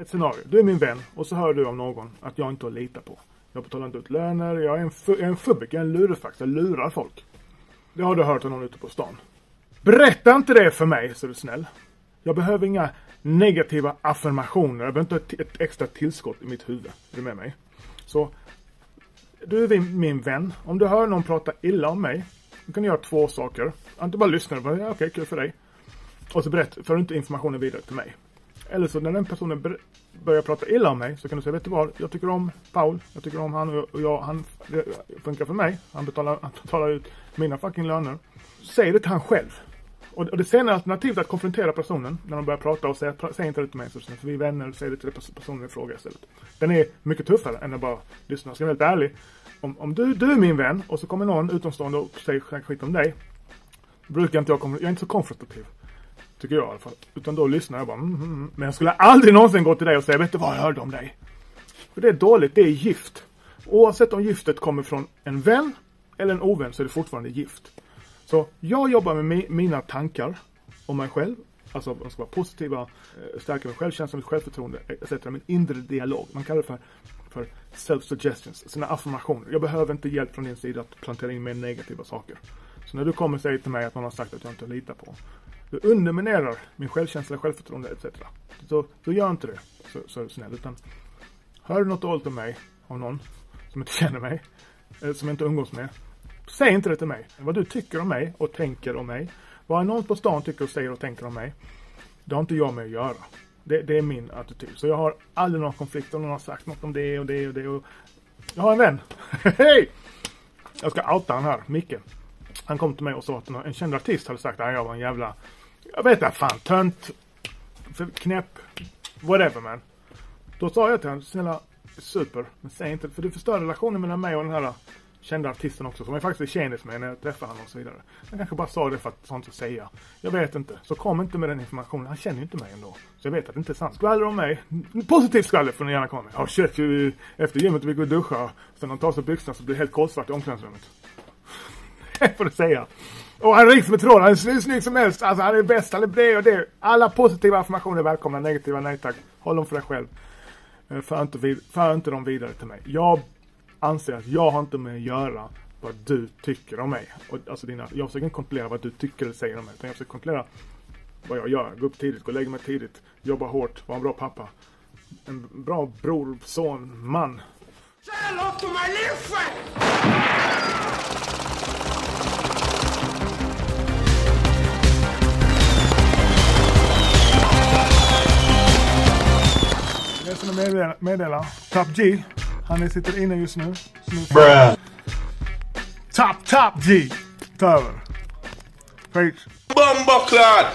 ett scenario. Du är min vän och så hör du om någon att jag inte har lita på. Jag betalar inte ut löner, jag är en, jag är en fubbik, jag är en lurifax, jag lurar folk. Det har du hört av någon ute på stan. Berätta inte det för mig, så är du snäll. Jag behöver inga negativa affirmationer. Jag behöver inte ett, extra tillskott i mitt huvud. Är du med mig? Så, du är min, vän. Om du hör någon prata illa om mig, då kan du göra två saker. Antingen bara lyssna och bara, ja, okej, kul för dig. Och så berätt, för inte informationen vidare till mig. Eller så när den personen börjar prata illa om mig så kan du säga, vet du vad? Jag tycker om Paul, jag tycker om han och jag, och jag han funkar för mig. Han betalar, han betalar ut mina fucking löner. Säg det till han själv. Och, och det senare alternativet att konfrontera personen när de börjar prata och säga, säg inte det till mig så vi är vänner, säg det till personen i fråga istället. Den är mycket tuffare än att bara lyssna. Ska jag vara helt ärlig. Om, om du, du är min vän och så kommer någon utomstående och säger skit om dig. Brukar inte jag, jag är inte så konfrontativ. Tycker jag i alla fall. Utan då lyssnar jag bara mm, mm, mm. Men jag skulle aldrig någonsin gå till dig och säga vet du vad jag hörde om dig. För det är dåligt, det är gift. Oavsett om giftet kommer från en vän eller en ovän så är det fortfarande gift. Så jag jobbar med mi- mina tankar om mig själv. Alltså de ska vara positiva, eh, stärka min självkänsla, mitt självförtroende etc. Min inre dialog. Man kallar det för, för self-suggestions, sina affirmationer. Jag behöver inte hjälp från din sida att plantera in mer negativa saker. Så när du kommer och säger till mig att någon har sagt att jag inte litar på. Du underminerar min självkänsla, självförtroende etc. Så, så gör inte det, så, så är du snäll. Utan hör du något dåligt om mig, av någon som inte känner mig, eller som jag inte umgås med. Säg inte det till mig. Vad du tycker om mig och tänker om mig. Vad någon på stan tycker och säger och tänker om mig. Det har inte jag med att göra. Det, det är min attityd. Så jag har aldrig någon konflikt om någon har sagt något om det och det och det. Och... Jag har en vän. Hej! Jag ska outa han här, Micke. Han kom till mig och sa att en känd artist hade sagt att jag var en jävla, jag vet inte fan, tönt, för knäpp, whatever man. Då sa jag till honom, snälla, super, men säg inte, för du förstör relationen mellan mig och den här kända artisten också, som jag faktiskt är kändis med när jag träffar honom och så vidare. Han kanske bara sa det för att sånt att säga. Jag vet inte. Så kom inte med den informationen. Han känner ju inte mig ändå. Så jag vet att det inte är sant. Skvaller om mig. Positivt skvaller får ni gärna komma med. Ja shit, efter gymmet vi går och duschar. Sen han tar sig byxorna så blir det helt kolsvart i omklädningsrummet. Det får du säga. Och han är rik som ett troll. Han är hur snygg som helst. Alltså han är bäst. Han är det och det. Alla positiva affirmationer är välkomna. Negativa nej tack. Håll dem för dig själv. Eh, för inte, vid, för inte dem vidare till mig. Jag anser att jag har inte med att göra vad du tycker om mig. Och, alltså dina, jag försöker inte kontrollera vad du tycker eller säger om mig. Utan jag försöker kontrollera vad jag gör. Gå upp tidigt, gå och lägga mig tidigt. Jobba hårt, vara en bra pappa. En bra bror, son, man. Say hello to my little meddela, meddela. Top G. Han är, sitter inne just nu. Bruh. Top, top G. Ta över. Preach. Bumbucklad!